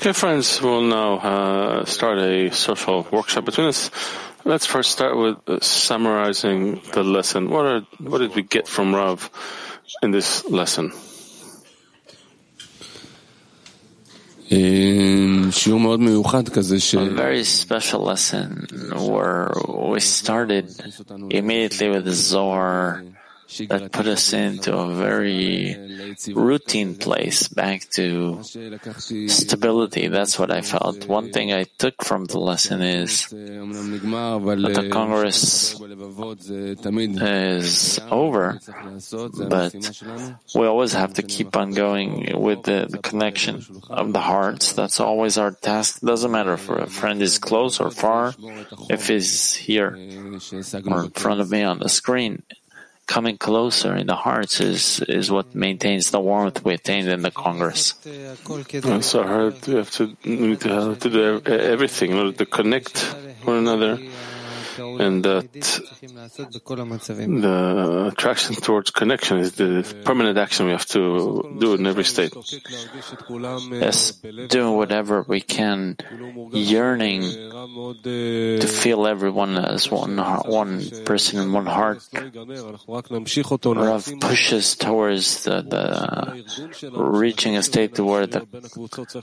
Dear friends, we'll now uh, start a social workshop between us. Let's first start with uh, summarizing the lesson. What, are, what did we get from Rav in this lesson? A very special lesson where we started immediately with the Zohar that put us into a very routine place, back to stability. That's what I felt. One thing I took from the lesson is that the Congress is over, but we always have to keep on going with the, the connection of the hearts. That's always our task. Doesn't matter if a friend is close or far, if he's here or in front of me on the screen. Coming closer in the hearts is, is what maintains the warmth we attained in the Congress. Uh, So hard we have to, to have to do everything in order to connect one another, and that the attraction towards connection is the permanent action we have to do in every state. Yes, doing whatever we can, yearning to feel everyone as one, one person in one heart. Rav pushes towards the, the reaching a state where the,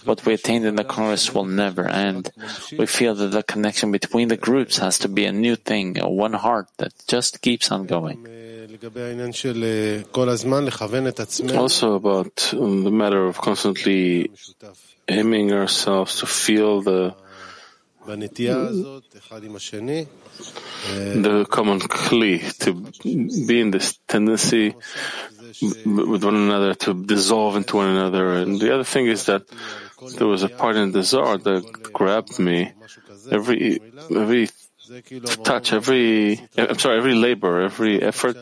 what we attained in the Congress will never end. We feel that the connection between the groups has to be a new thing, a one heart that just keeps on going. Also about um, the matter of constantly aiming ourselves to feel the the common kli, to be in this tendency with one another, to dissolve into one another. And the other thing is that there was a part in the Zohar that grabbed me. Every, every touch, every, I'm sorry, every labor, every effort,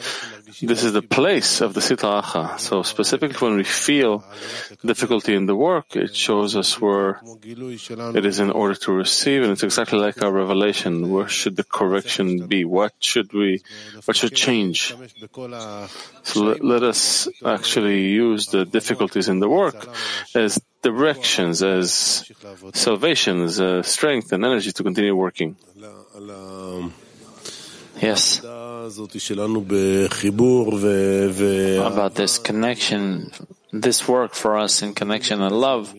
this is the place of the Sitra Achra. So specifically when we feel difficulty in the work, it shows us where it is in order to receive, and it's exactly like our revelation. Where should the correction be? What should we, what should change? So let, let us actually use the difficulties in the work as directions, as salvations, uh, strength and energy to continue working. Yes, about this connection, this work for us in connection and love,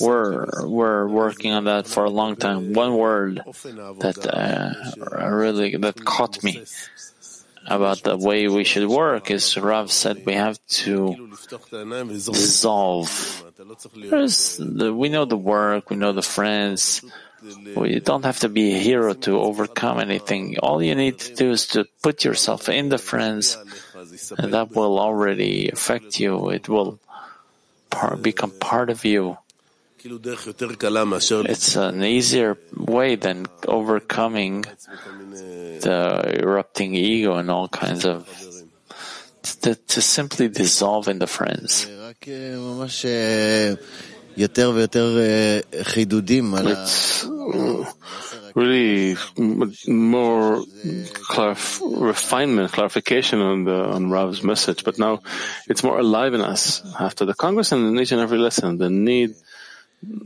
we're, we're working on that for a long time. One word that uh, really, that caught me about the way we should work is Rav said we have to dissolve. The, we know the work, we know the friends. We don't have to be a hero to overcome anything. All you need to do is to put yourself in the friends, and that will already affect you. It will par- become part of you. It's an easier way than overcoming the erupting ego and all kinds of to, to simply dissolve in the friends. It's uh, really more clarif- refinement, clarification on the on Rav's message, but now it's more alive in us after the Congress and in each and every lesson. The need,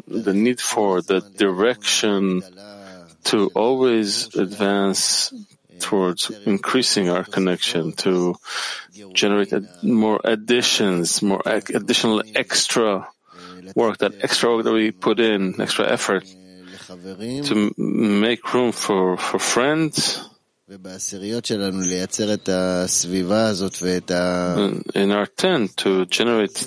the need for the direction to always advance towards increasing our connection, to generate ad- more additions, more ac- additional extra work, that extra work that we put in, extra effort to make room for, for friends in our tent to generate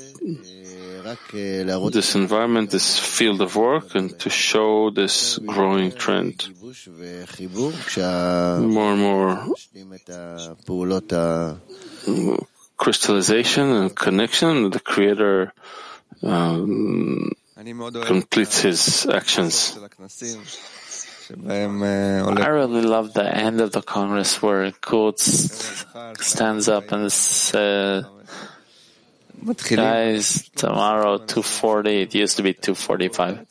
this environment, this field of work, and to show this growing trend. More and more crystallization and connection, with the Creator um, completes His actions. I really love the end of the Congress where Coates stands up and says, Guys, tomorrow 240, it used to be 245.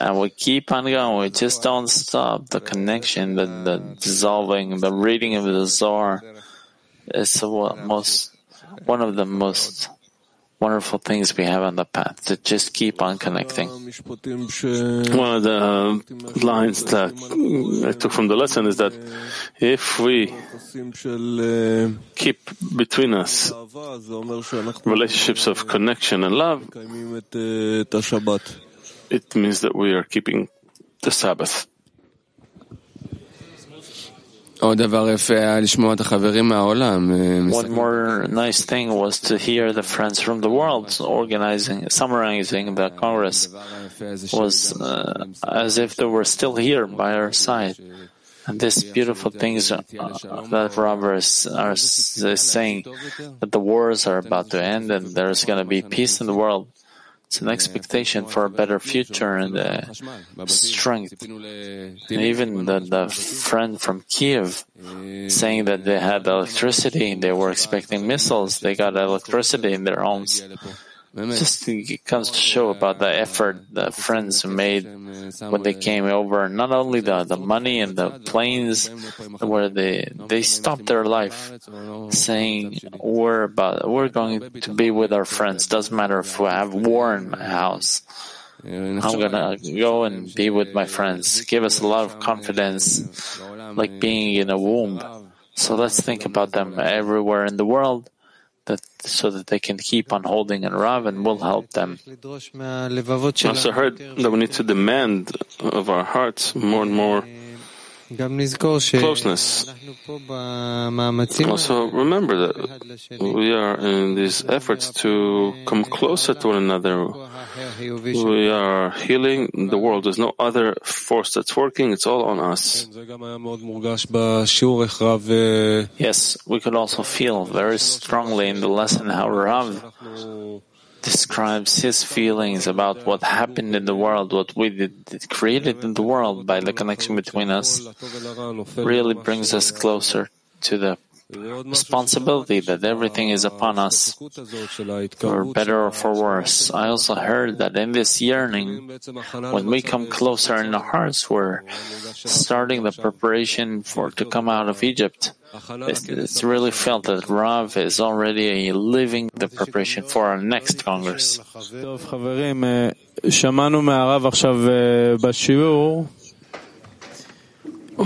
And we keep on going, we just don't stop. The connection, the, the dissolving, the reading of the Zohar is the most, one of the most wonderful things we have on the path to just keep on connecting. One of the lines that I took from the lesson is that if we keep between us relationships of connection and love, it means that we are keeping the Sabbath. One more nice thing was to hear the friends from the world organizing, summarizing the Congress. was uh, as if they were still here by our side. And these beautiful things uh, that robbers are saying that the wars are about to end and there's going to be peace in the world. It's an expectation for a better future and uh, strength. And even the, the friend from Kiev saying that they had electricity, they were expecting missiles, they got electricity in their homes. Just it comes to show about the effort the friends made when they came over. Not only the, the money and the planes where they they stopped their life, saying we're about we're going to be with our friends. Doesn't matter if we have war in my house. I'm gonna go and be with my friends. Give us a lot of confidence, like being in a womb. So let's think about them everywhere in the world that so that they can keep on holding in Rav and will help them. I also heard that we need to demand of our hearts more and more closeness. Also, remember that we are in these efforts to come closer to one another. We are healing the world. There's no other force that's working. It's all on us. Yes, we could also feel very strongly in the lesson how Rav describes his feelings about what happened in the world, what we did, created in the world by the connection between us, really brings us closer to the responsibility that everything is upon us, for better or for worse. I also heard that in this yearning, when we come closer in our hearts, we're starting the preparation for to come out of Egypt. It's, it's really felt that Rav is already living the preparation for our next Congress.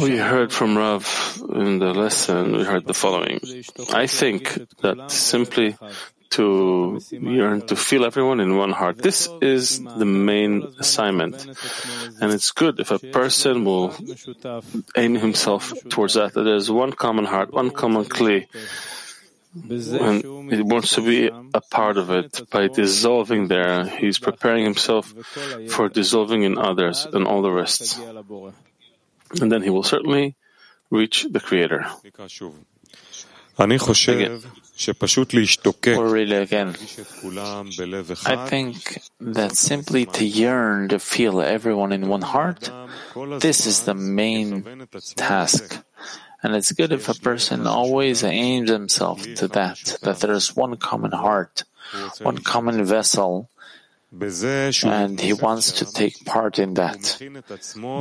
We heard from Rav in the lesson, we heard the following. I think that simply to yearn to feel everyone in one heart. This is the main assignment. And it's good if a person will aim himself towards that. There's one common heart, one common kli. And he wants to be a part of it by dissolving there. He's preparing himself for dissolving in others and all the rest. And then he will certainly reach the Creator. Again. We'll read it again. I think that simply to yearn to feel everyone in one heart, this is the main task. And it's good if a person always aims himself to that, that there is one common heart, one common vessel, and he wants to take part in that.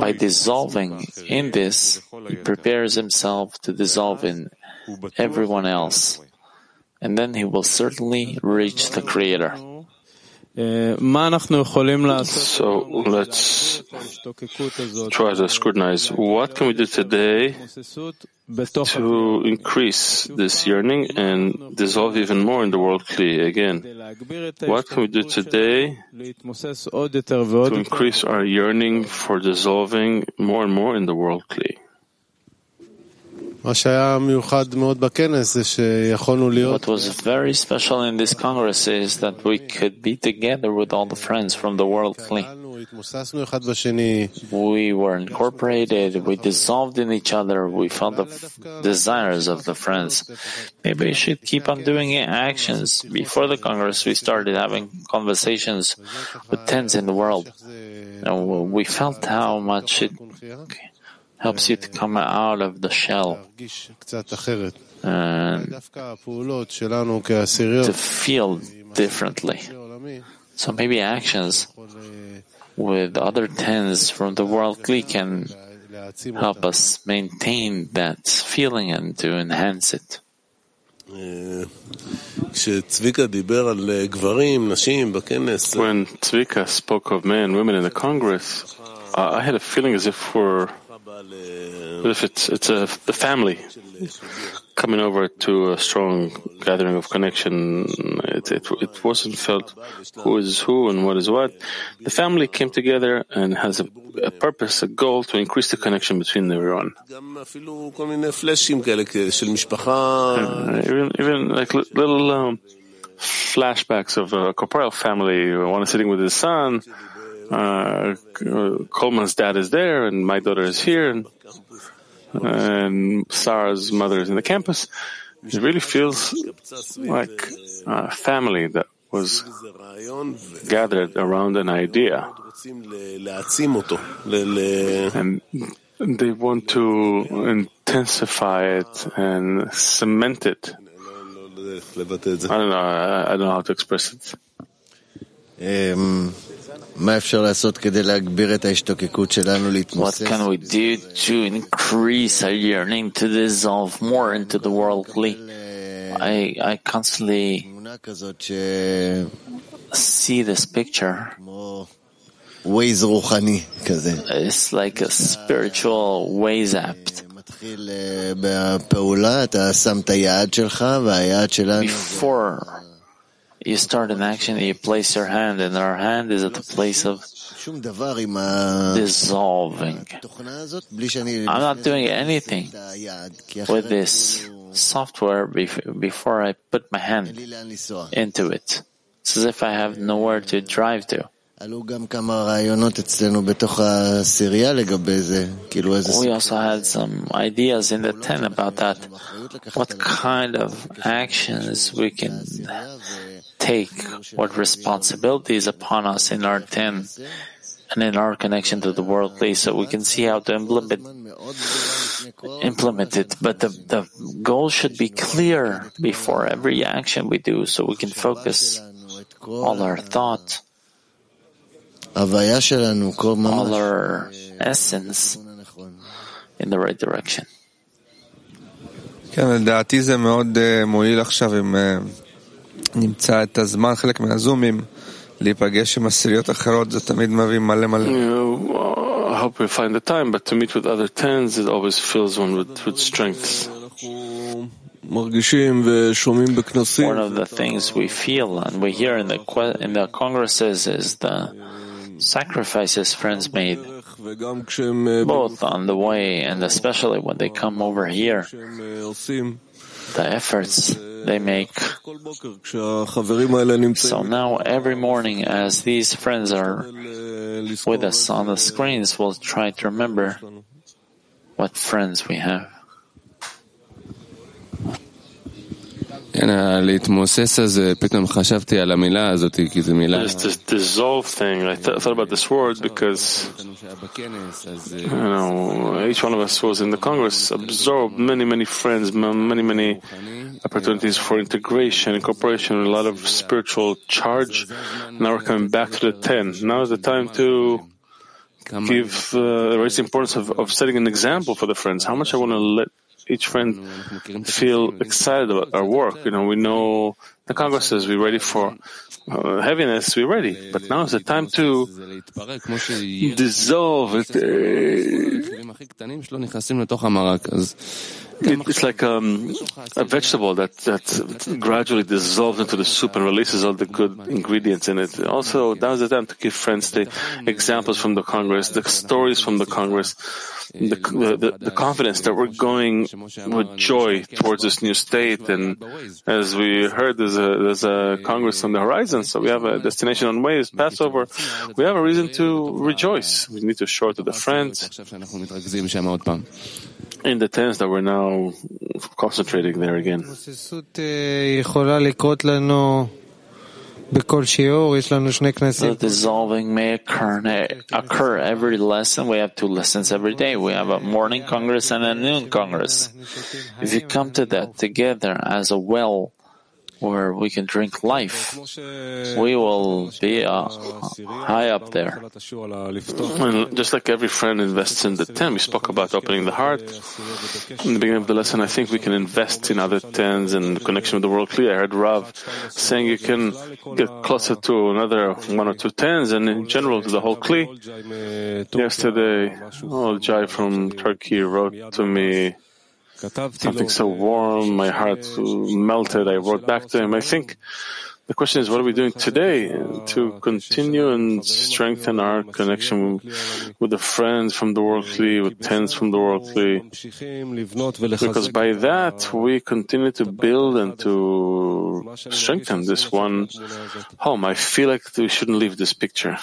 By dissolving in this, he prepares himself to dissolve in everyone else and then he will certainly reach the Creator. So let's try to scrutinize what can we do today to increase this yearning and dissolve even more in the world kli again. What can we do today to increase our yearning for dissolving more and more in the world kli? What was very special in this Congress is that we could be together with all the friends from the world. We were incorporated, we dissolved in each other, we felt the desires of the friends. Maybe we should keep on doing actions. Before the Congress, we started having conversations with tens in the world. And we felt how much it helps you to come out of the shell and to feel differently. So maybe actions with other tens from the world kli can help us maintain that feeling and to enhance it. When Tzvika spoke of men and women in the Congress, I had a feeling as if we're, as if it's, it's a, the family coming over to a strong gathering of connection. It, it, it wasn't felt who is who and what is what. The family came together and has a, a purpose, a goal to increase the connection between everyone. Uh, even, even like little um, flashbacks of a corporal family, one is sitting with his son, uh, Coleman's dad is there, and my daughter is here, and, and Sarah's mother is in the campus. It really feels like a family that was gathered around an idea. And they want to intensify it and cement it. I don't know. I don't know how to express it. Um, what can we do to increase our yearning to dissolve more into the world kli? I, I constantly see this picture. It's like a spiritual Waze app. Before you start an action, you place your hand, and our hand is at the place of dissolving. I'm not doing anything with this software before I put my hand into it. It's as if I have nowhere to drive to. We also had some ideas in the 10 about that. What kind of actions we can take what responsibility is upon us in our ten and in our connection to the world kli, so we can see how to implement implement it. But the, the goal should be clear before every action we do, so we can focus all our thought, all our essence in the right direction. כן, לדעתי זה מאוד מועיל עכשיו אם נמצא את הזמן, חלק מהזומים, להיפגש עם עשיריות אחרות, זה תמיד מביא מלא מלא. I hope we find the time, but to meet with other tens, it always fills one with, with strength. One of the things we feel and we hear in the in the congresses is the sacrifices friends made, both on the way and especially when they come over here. The efforts they make. So now every morning as these friends are with us on the screens, we'll try to remember what friends we have. There's this dissolve thing. I thought about this word because you know, each one of us was in the Congress, absorbed many, many friends, many, many opportunities for integration, incorporation, a lot of spiritual charge. Now we're coming back to the 10. Now is the time to give, uh, raise the importance of, of setting an example for the friends. How much I want to let each friend feel excited about our work. You know, we know the Congress says we're ready for uh, heaviness, we're ready. But now is the time to dissolve it. It's like um, a vegetable that, that gradually dissolves into the soup and releases all the good ingredients in it. Also, now's the time to give friends the examples from the Congress, the stories from the Congress, the, the, the, confidence that we're going with joy towards this new state. And as we heard, there's a, there's a Congress on the horizon, so we have a destination on Waze, Passover. We have a reason to rejoice. We need to show it to the friends in the tense that we're now concentrating there again. The dissolving may occur, occur every lesson. We have two lessons every day. We have a morning congress and a noon congress. If you come to that together as a well where we can drink life, we will be uh, high up there. And just like every friend invests in the ten, we spoke about opening the heart. In the beginning of the lesson, I think we can invest in other tens and connection with the world kli. I heard Rav saying you can get closer to another one or two tens and in general to the whole Kli. Yesterday, oh, Jai from Turkey wrote to me something so warm, my heart melted. I wrote back to him. I think the question is, what are we doing today to continue and strengthen our connection with the friends from the world kli, with tens from the world kli? Because by that, we continue to build and to strengthen this one home. I feel like we shouldn't leave this picture.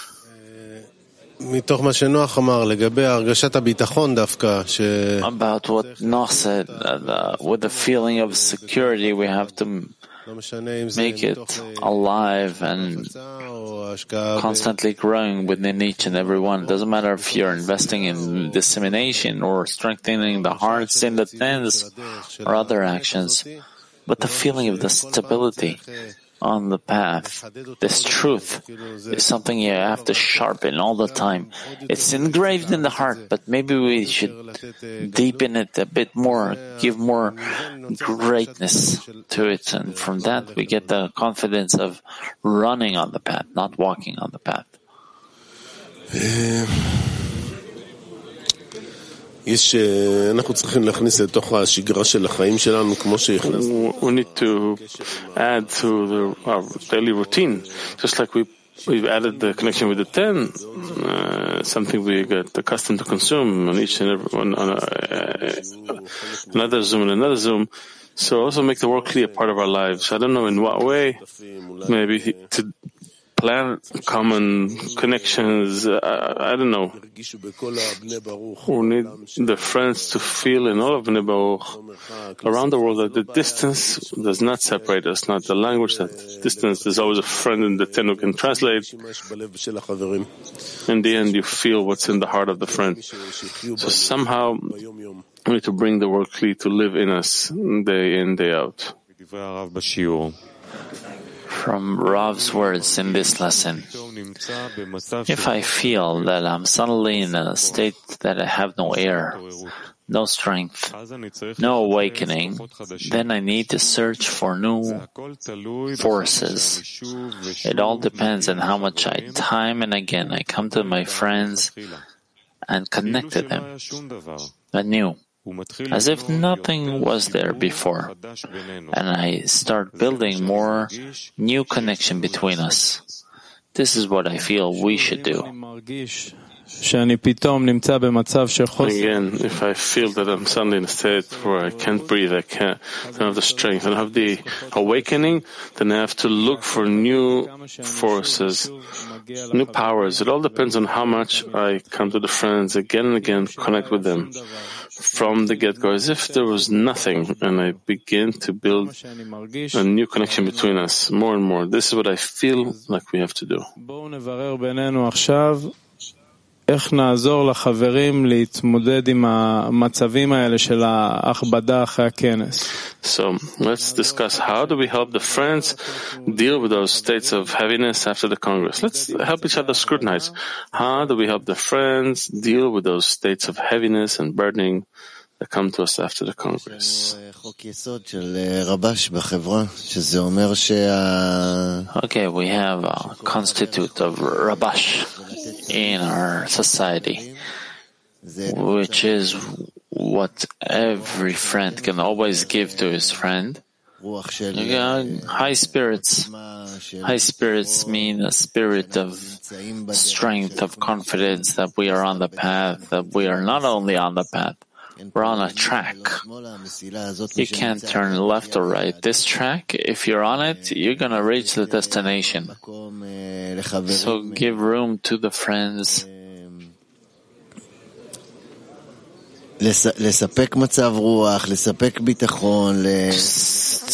About what Noah said, uh, with the feeling of security, we have to make it alive and constantly growing within each and every one. It doesn't matter if you're investing in dissemination or strengthening the hearts in the tens or other actions, but the feeling of the stability on the path. This truth is something you have to sharpen all the time. It's engraved in the heart, but maybe we should deepen it a bit more, give more greatness to it. And from that, we get the confidence of running on the path, not walking on the path. Eh, We need to add to the, our daily routine, just like we we've added the connection with the ten, uh, something we get accustomed to consume on each and every on, on a, uh, another Zoom and another Zoom. So also make the world kli part of our lives. I don't know in what way, maybe to plan common connections. I, I don't know. We need the friends to feel in all of Bnei around the world that the distance does not separate us, not the language, that distance. There's always a friend in the ten who can translate. In the end, you feel what's in the heart of the friend. So somehow, we need to bring the world kli to live in us day in, day out from Rav's words in this lesson. If I feel that I'm suddenly in a state that I have no air, no strength, no awakening, then I need to search for new forces. It all depends on how much I, time and again, I come to my friends and connect to them anew as if nothing was there before, and I start building more new connection between us. This is what I feel we should do. Again, if I feel that I'm suddenly in a state where I can't breathe, I can't, I don't have the strength, I don't have the awakening, then I have to look for new forces, new powers. It all depends on how much I come to the friends again and again, connect with them from the get-go, as if there was nothing, and I begin to build a new connection between us more and more. This is what I feel like we have to do. איך נעזור לחברים להתמודד עם המצבים האלה של ההכבדה אחרי הכנס. So let's discuss how do we help the friends deal with those states of heaviness after the Congress. Let's help each other scrutinize. How do we help the friends deal with those states of heaviness and burdening That come to us after the Congress? Okay, we have a constitute of Rabash in our society, which is what every friend can always give to his friend. High spirits. High spirits mean a spirit of strength, of confidence that we are on the path, that we are not only on the path, we're on a track. You can't turn left or right. This track, if you're on it, you're going to reach the destination. So give room to the friends.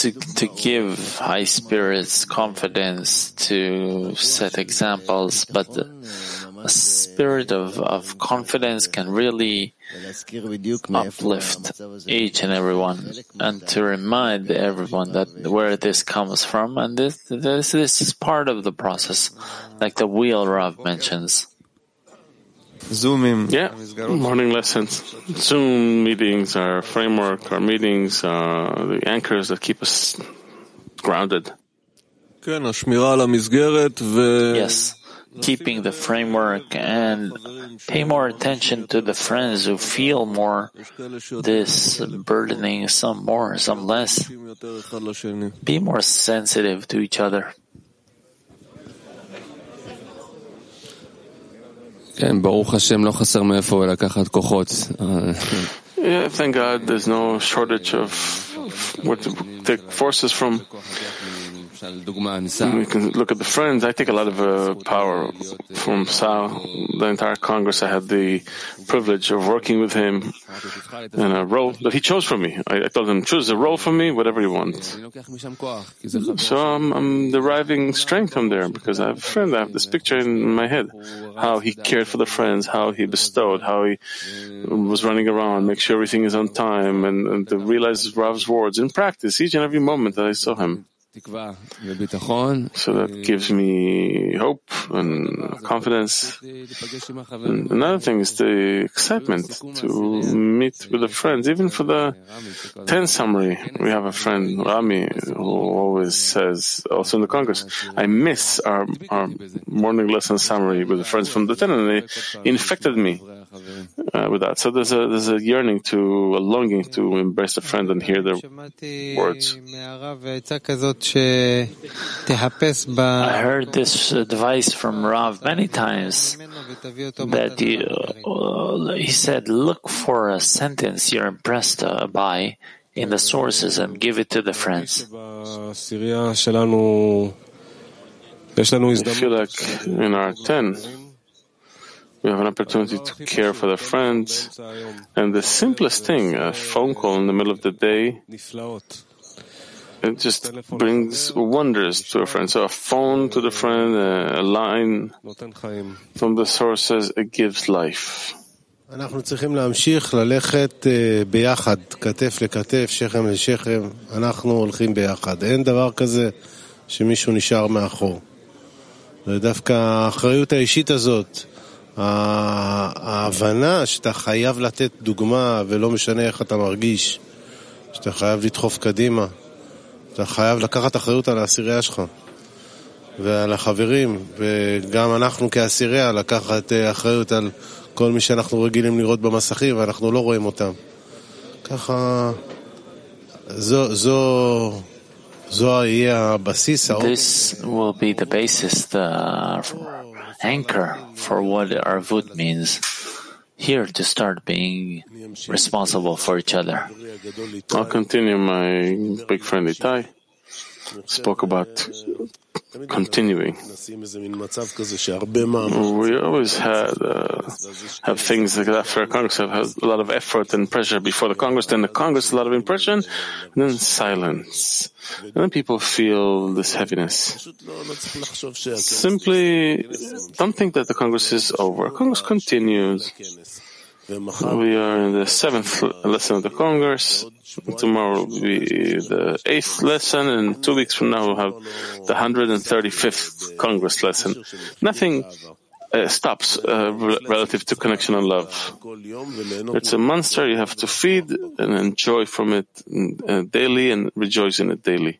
To, to give high spirits confidence, to set examples, but spirit of, of confidence can really uplift each and everyone and to remind everyone that where this comes from and this, this, this is part of the process, like the wheel Rav mentions. Yeah, morning lessons. Zoom meetings, our framework, our meetings, uh, the anchors that keep us grounded. Yes, keeping the framework and pay more attention to the friends who feel more this burdening, some more, some less. Be more sensitive to each other. כן, ברוך השם, לא חסר מאיפה לקחת כוחות. Yeah, thank God there's no shortage of where to take forces from. we can look at the friends. I take a lot of uh, power from Sal. The entire Congress, I had the privilege of working with him in a role that he chose for me. I, I told him, choose a role for me, whatever you want. So I'm, I'm deriving strength from there because I have a friend. I have this picture in my head, how he cared for the friends, how he bestowed, how he was running around, make sure everything is on time, and, and to realize Rav's words in practice each and every moment that I saw him. So that gives me hope and confidence. And another thing is the excitement to meet with the friends, even for the 10 summary. We have a friend, Rami, who always says, also in the Congress, I miss our, our morning lesson summary with the friends from the 10, and they infected me uh, with that. So there's a there's a yearning to a longing to embrace a friend and hear their words. I heard this advice from Rav many times that you, uh, he said, look for a sentence you're impressed uh, by in the sources and give it to the friends. I feel like in our 10, we have an opportunity to care for the friends. And the simplest thing, a phone call in the middle of the day, it just brings wonders to a friend. So a phone to the friend, a line from the sources, it gives life. אנחנו צריכים להמשיך ללכת ביחד, כתף לכתף, שכם לשכם, אנחנו הולכים ביחד. אין דבר כזה שמישהו נשאר מאחור. ודווקא האחריות האישית הזאת, ההבנה שאתה חייב לתת דוגמה ולא משנה איך אתה מרגיש, שאתה חייב לדחוף קדימה, אתה חייב לקחת אחריות על העשירייה שלך ועל החברים, וגם אנחנו כעשירייה לקחת אחריות על כל מי שאנחנו רגילים לראות במסכים ואנחנו לא רואים אותם. ככה, זו, זו, זו יהיה הבסיס. This will be the basis, the anchor for what Arvut means. Here to start being responsible for each other. I'll continue. My big friend Itai spoke about continuing. We always had uh, have things like after a Congress have had a lot of effort and pressure before the Congress, then the Congress a lot of impression, and then silence. And then people feel this heaviness. Simply don't think that the Congress is over. Congress continues. We are in the seventh lesson of the Congress. Tomorrow will be the eighth lesson, and two weeks from now we'll have the 135th Congress lesson. Nothing uh, stops uh, relative to connection and love. It's a monster you have to feed and enjoy from it uh, daily and rejoice in it daily.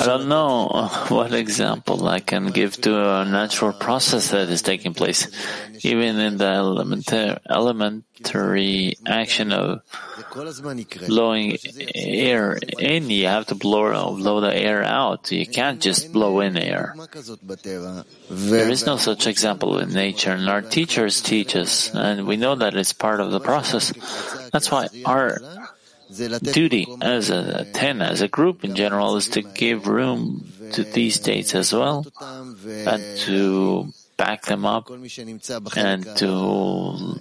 I don't know what example I can give to a natural process that is taking place. Even in the elementary, elementary action of blowing air in, you have to blow, blow the air out. You can't just blow in air. There is no such example in nature, and our teachers teach us, and we know that it's part of the process. That's why our duty as a ten, as a group in general, is to give room to these states as well, and to back them up, and to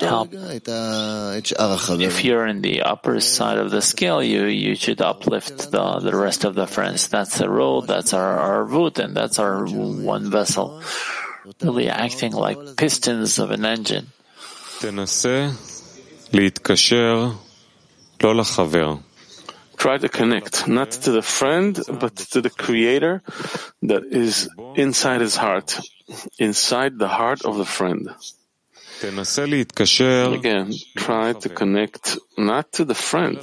help. If you're in the upper side of the scale, you, you should uplift the, the rest of the friends. That's the role, that's our, our root, and that's our one vessel. Really acting like pistons of an engine. Try to connect, not to the friend, but to the creator that is inside his heart, inside the heart of the friend. Again, try to connect not to the friend,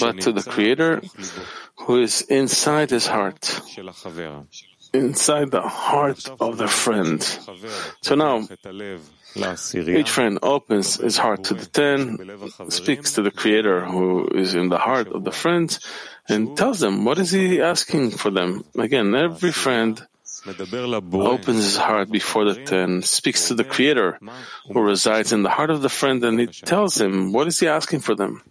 but to the creator who is inside his heart, inside the heart of the friend. So now, each friend opens his heart to the ten, speaks to the Creator who is in the heart of the friend, and tells them what is he asking for them. Again, every friend opens his heart before the ten, speaks to the Creator who resides in the heart of the friend, and he tells him what is he asking for them.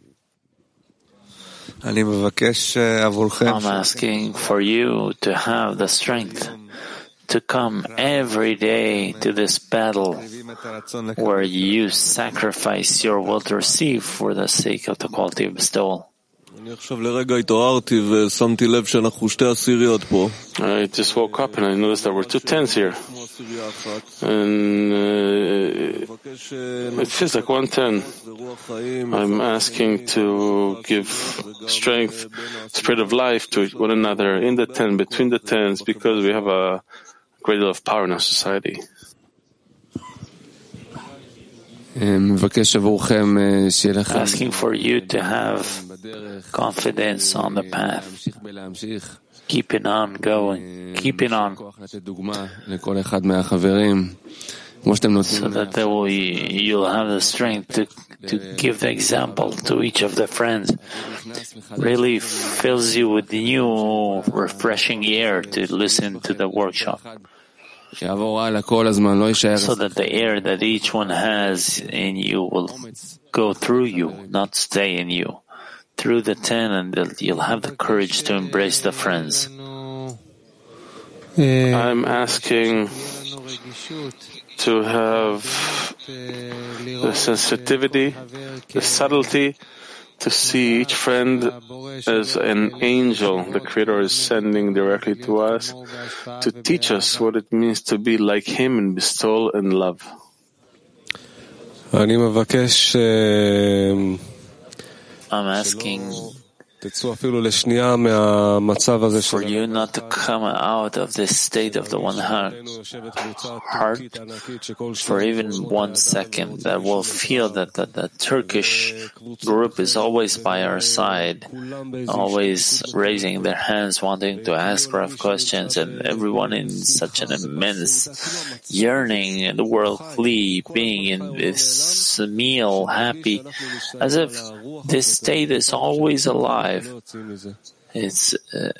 I'm asking for you to have the strength to come every day to this battle where you sacrifice your will to receive for the sake of the quality of bestowal. I just woke up and I noticed there were two tens here. And uh, it feels like one ten. I'm asking to give strength, spirit of life to one another in the ten, between the tens, because we have a great deal of power in our society. Asking for you to have confidence on the path, keeping on going, keeping on, so that will, you'll have the strength to, to give the example to each of the friends. Really fills you with new, refreshing air to listen to the workshop so that the air that each one has in you will go through you, not stay in you. Through the ten, and you'll have the courage to embrace the friends. Eh, I'm asking to have the sensitivity, the subtlety, to see each friend as an angel the Creator is sending directly to us to teach us what it means to be like Him in bestowal and love. I'm asking for you not to come out of this state of the one heart, heart for even one second that will feel that the, the Turkish group is always by our side, always raising their hands, wanting to ask rough questions, and everyone in such an immense yearning in the world Kli, being in this meal, happy, as if this state is always alive alive. It's uh,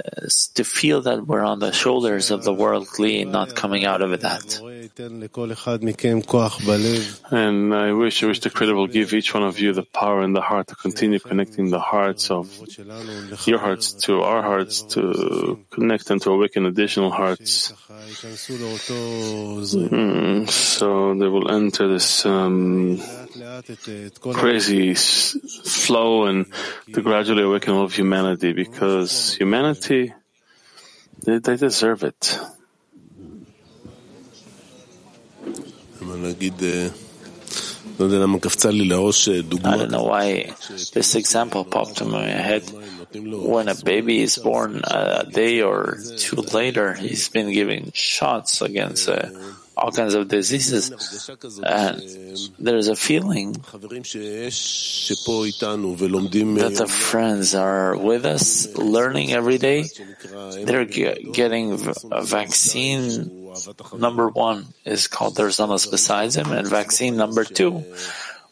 to feel that we're on the shoulders of the world kli, not coming out of that. And I wish, I wish the Creator will give each one of you the power and the heart to continue connecting the hearts of your hearts to our hearts, to connect and to awaken additional hearts. Mm, so they will enter this um, crazy flow and to gradually awaken all of humanity because humanity, they, they deserve it. I don't know why this example popped in my head. When a baby is born a day or two later, he's been giving shots against uh, all kinds of diseases. And there's a feeling that the friends are with us, learning every day. They're getting a vaccine. Number one is called There's Else Besides Him, and vaccine number two,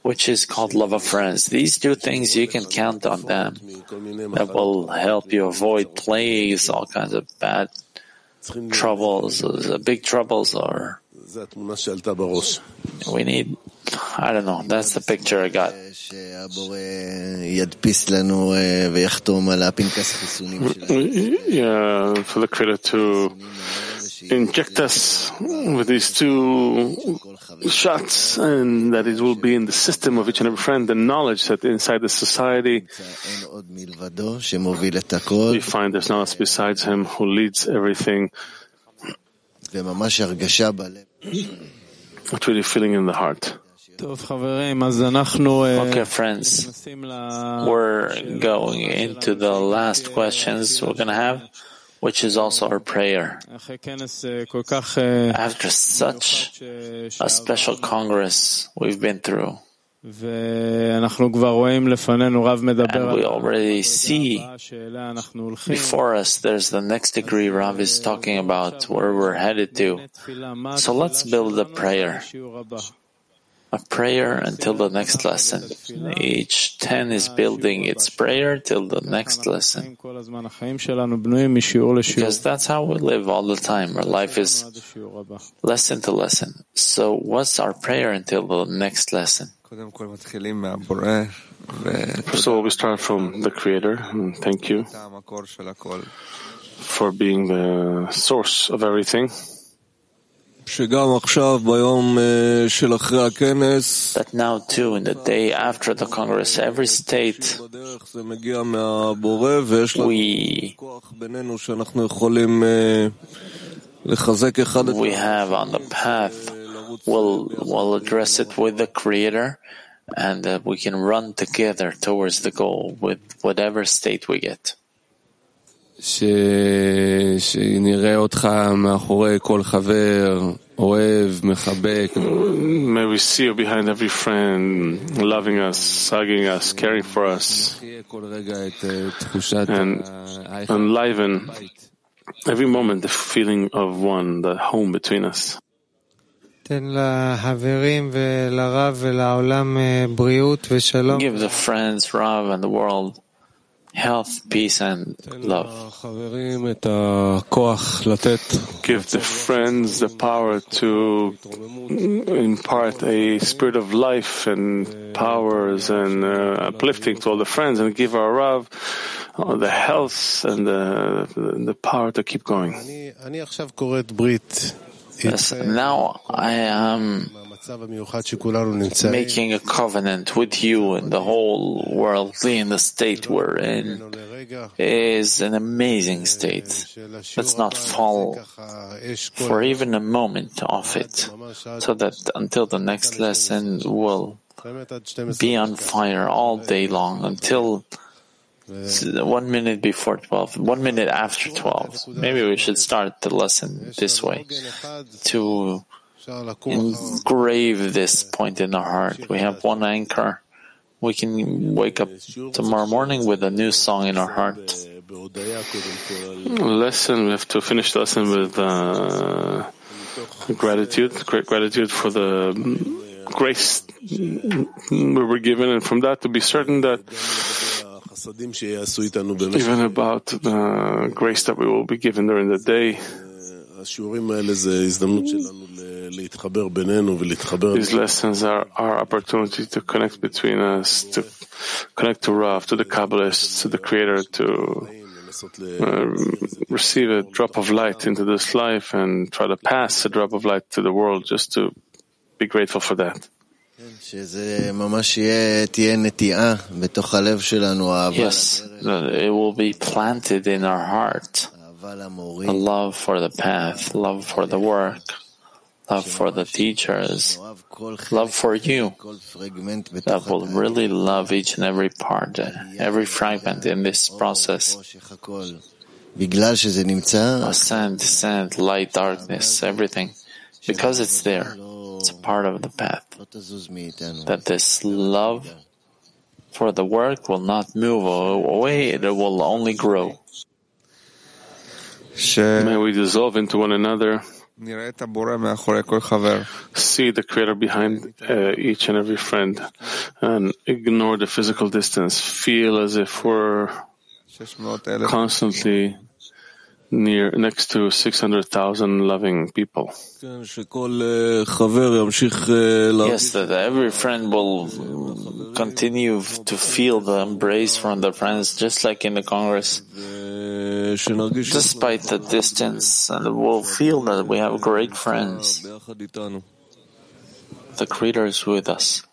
which is called Love of Friends. These two things you can count on them that will help you avoid plagues, all kinds of bad troubles, big troubles, or we need, I don't know, that's the picture I got. Yeah, for the Creator to inject us with these two shots and that it will be in the system of each and every friend, the knowledge that inside the society we find there's no else besides him who leads everything. What's really feeling in the heart. Okay, friends, we're going into the last questions we're going to have which is also our prayer. After such a special Congress we've been through, and we already see before us there's the next degree Rav is talking about where we're headed to. So let's build a prayer a prayer until the next lesson. Each 10 is building its prayer till the next lesson. Because that's how we live all the time. Our life is lesson to lesson. So what's our prayer until the next lesson? First of all, we start from the Creator, and thank you for being the source of everything. That now too, in the day after the Congress, every state we we have on the path will will address it with the Creator, and uh, we can run together towards the goal with whatever state we get. שנראה אותך מאחורי כל חבר, אוהב, מחבק. May we see you behind every friend, loving us, hugging us, caring for us, and enliven every moment the feeling of one, the home between us. Give the friends, Rav, and the world health, peace, and love. Give the friends the power to impart a spirit of life and powers and uh, uplifting to all the friends, and give our Rav uh, the health and the, the power to keep going. Yes, now I am making a covenant with you and the whole world in the state we're in is an amazing state. Let's not fall for even a moment off it, so that until the next lesson we'll be on fire all day long until one minute before 12, one minute after 12. Maybe we should start the lesson this way to engrave this point in our heart. We have one anchor. We can wake up tomorrow morning with a new song in our heart. Lesson, we have to finish the lesson with uh, gratitude, great gratitude for the grace we were given, and from that to be certain that even about the grace that we will be given during the day, these lessons are our opportunity to connect between us, to connect to Rav, to the Kabbalists, to the Creator, to uh, receive a drop of light into this life and try to pass a drop of light to the world just to be grateful for that. Yes, it will be planted in our heart. A love for the path, love for the work, love for the teachers, love for you, that will really love each and every part, every fragment in this process. Ascend, descend, light, darkness, everything. Because it's there, it's a part of the path. That this love for the work will not move away, it will only grow. May we dissolve into one another. See the Creator behind uh, each and every friend and ignore the physical distance. Feel as if we're constantly near next to 600,000 loving people. Yes, that every friend will continue to feel the embrace from the friends, just like in the Congress. despite the distance, and we'll feel that we have great friends. The Creator is with us.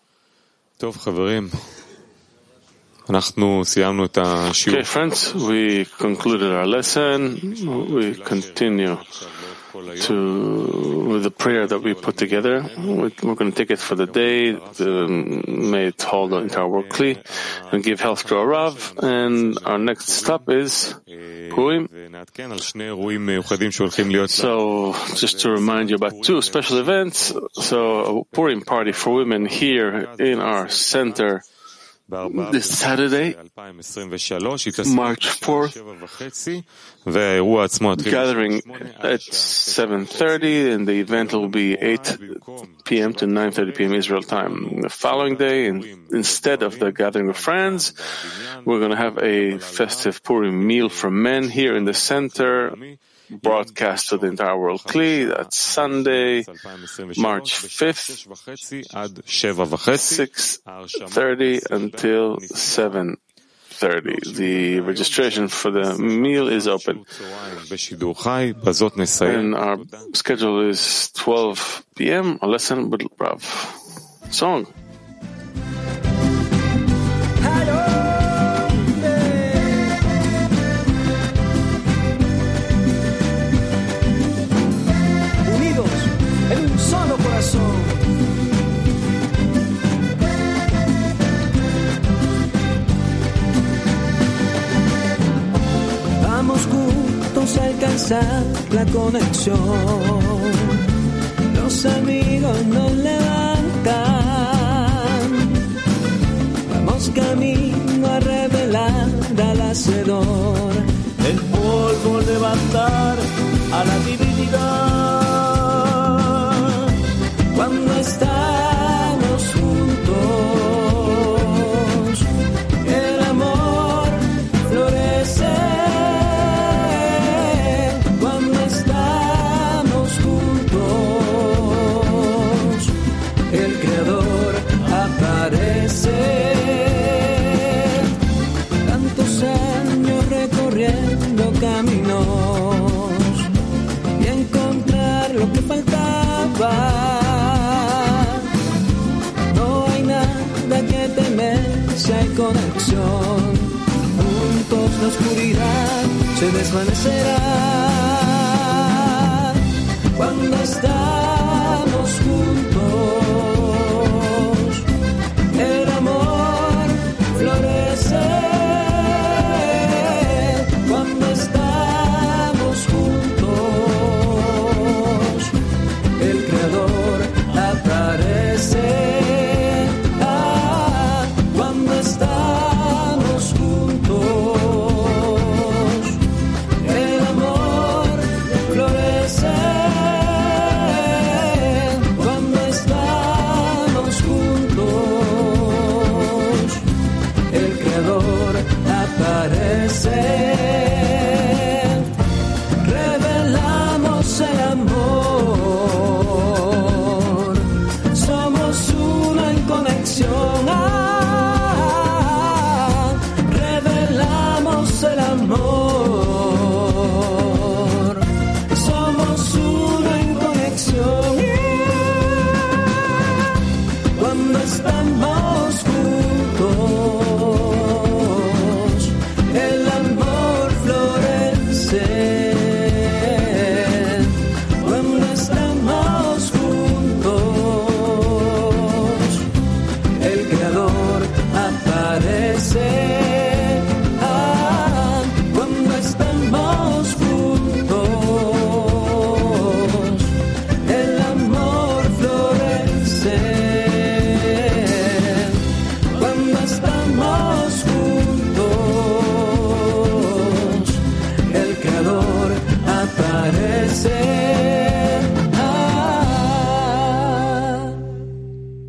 Okay, friends, we concluded our lesson. We continue to with the prayer that we put together. We're going to take it for the day. The, may it hold the entire world clean and give health to our Rav. And our next stop is Purim. So, just to remind you about two special events. So, a Purim party for women here in our center this Saturday, March 4th, gathering at 7.30 and the event will be 8 p.m. to 9.30 p.m. Israel time. The following day, instead of the gathering of friends, we're going to have a festive Purim meal for men here in the center broadcast to the entire world clearly. That's Sunday, March 5th, 6.30 until 7.30. The registration for the meal is open. And our schedule is 12 p.m. A lesson with Rav. Song. La conexión. Los amigos nos levantan. Vamos camino a revelar al hacedor. El polvo levantar a la divinidad. Se desvanecerá. Cuando parece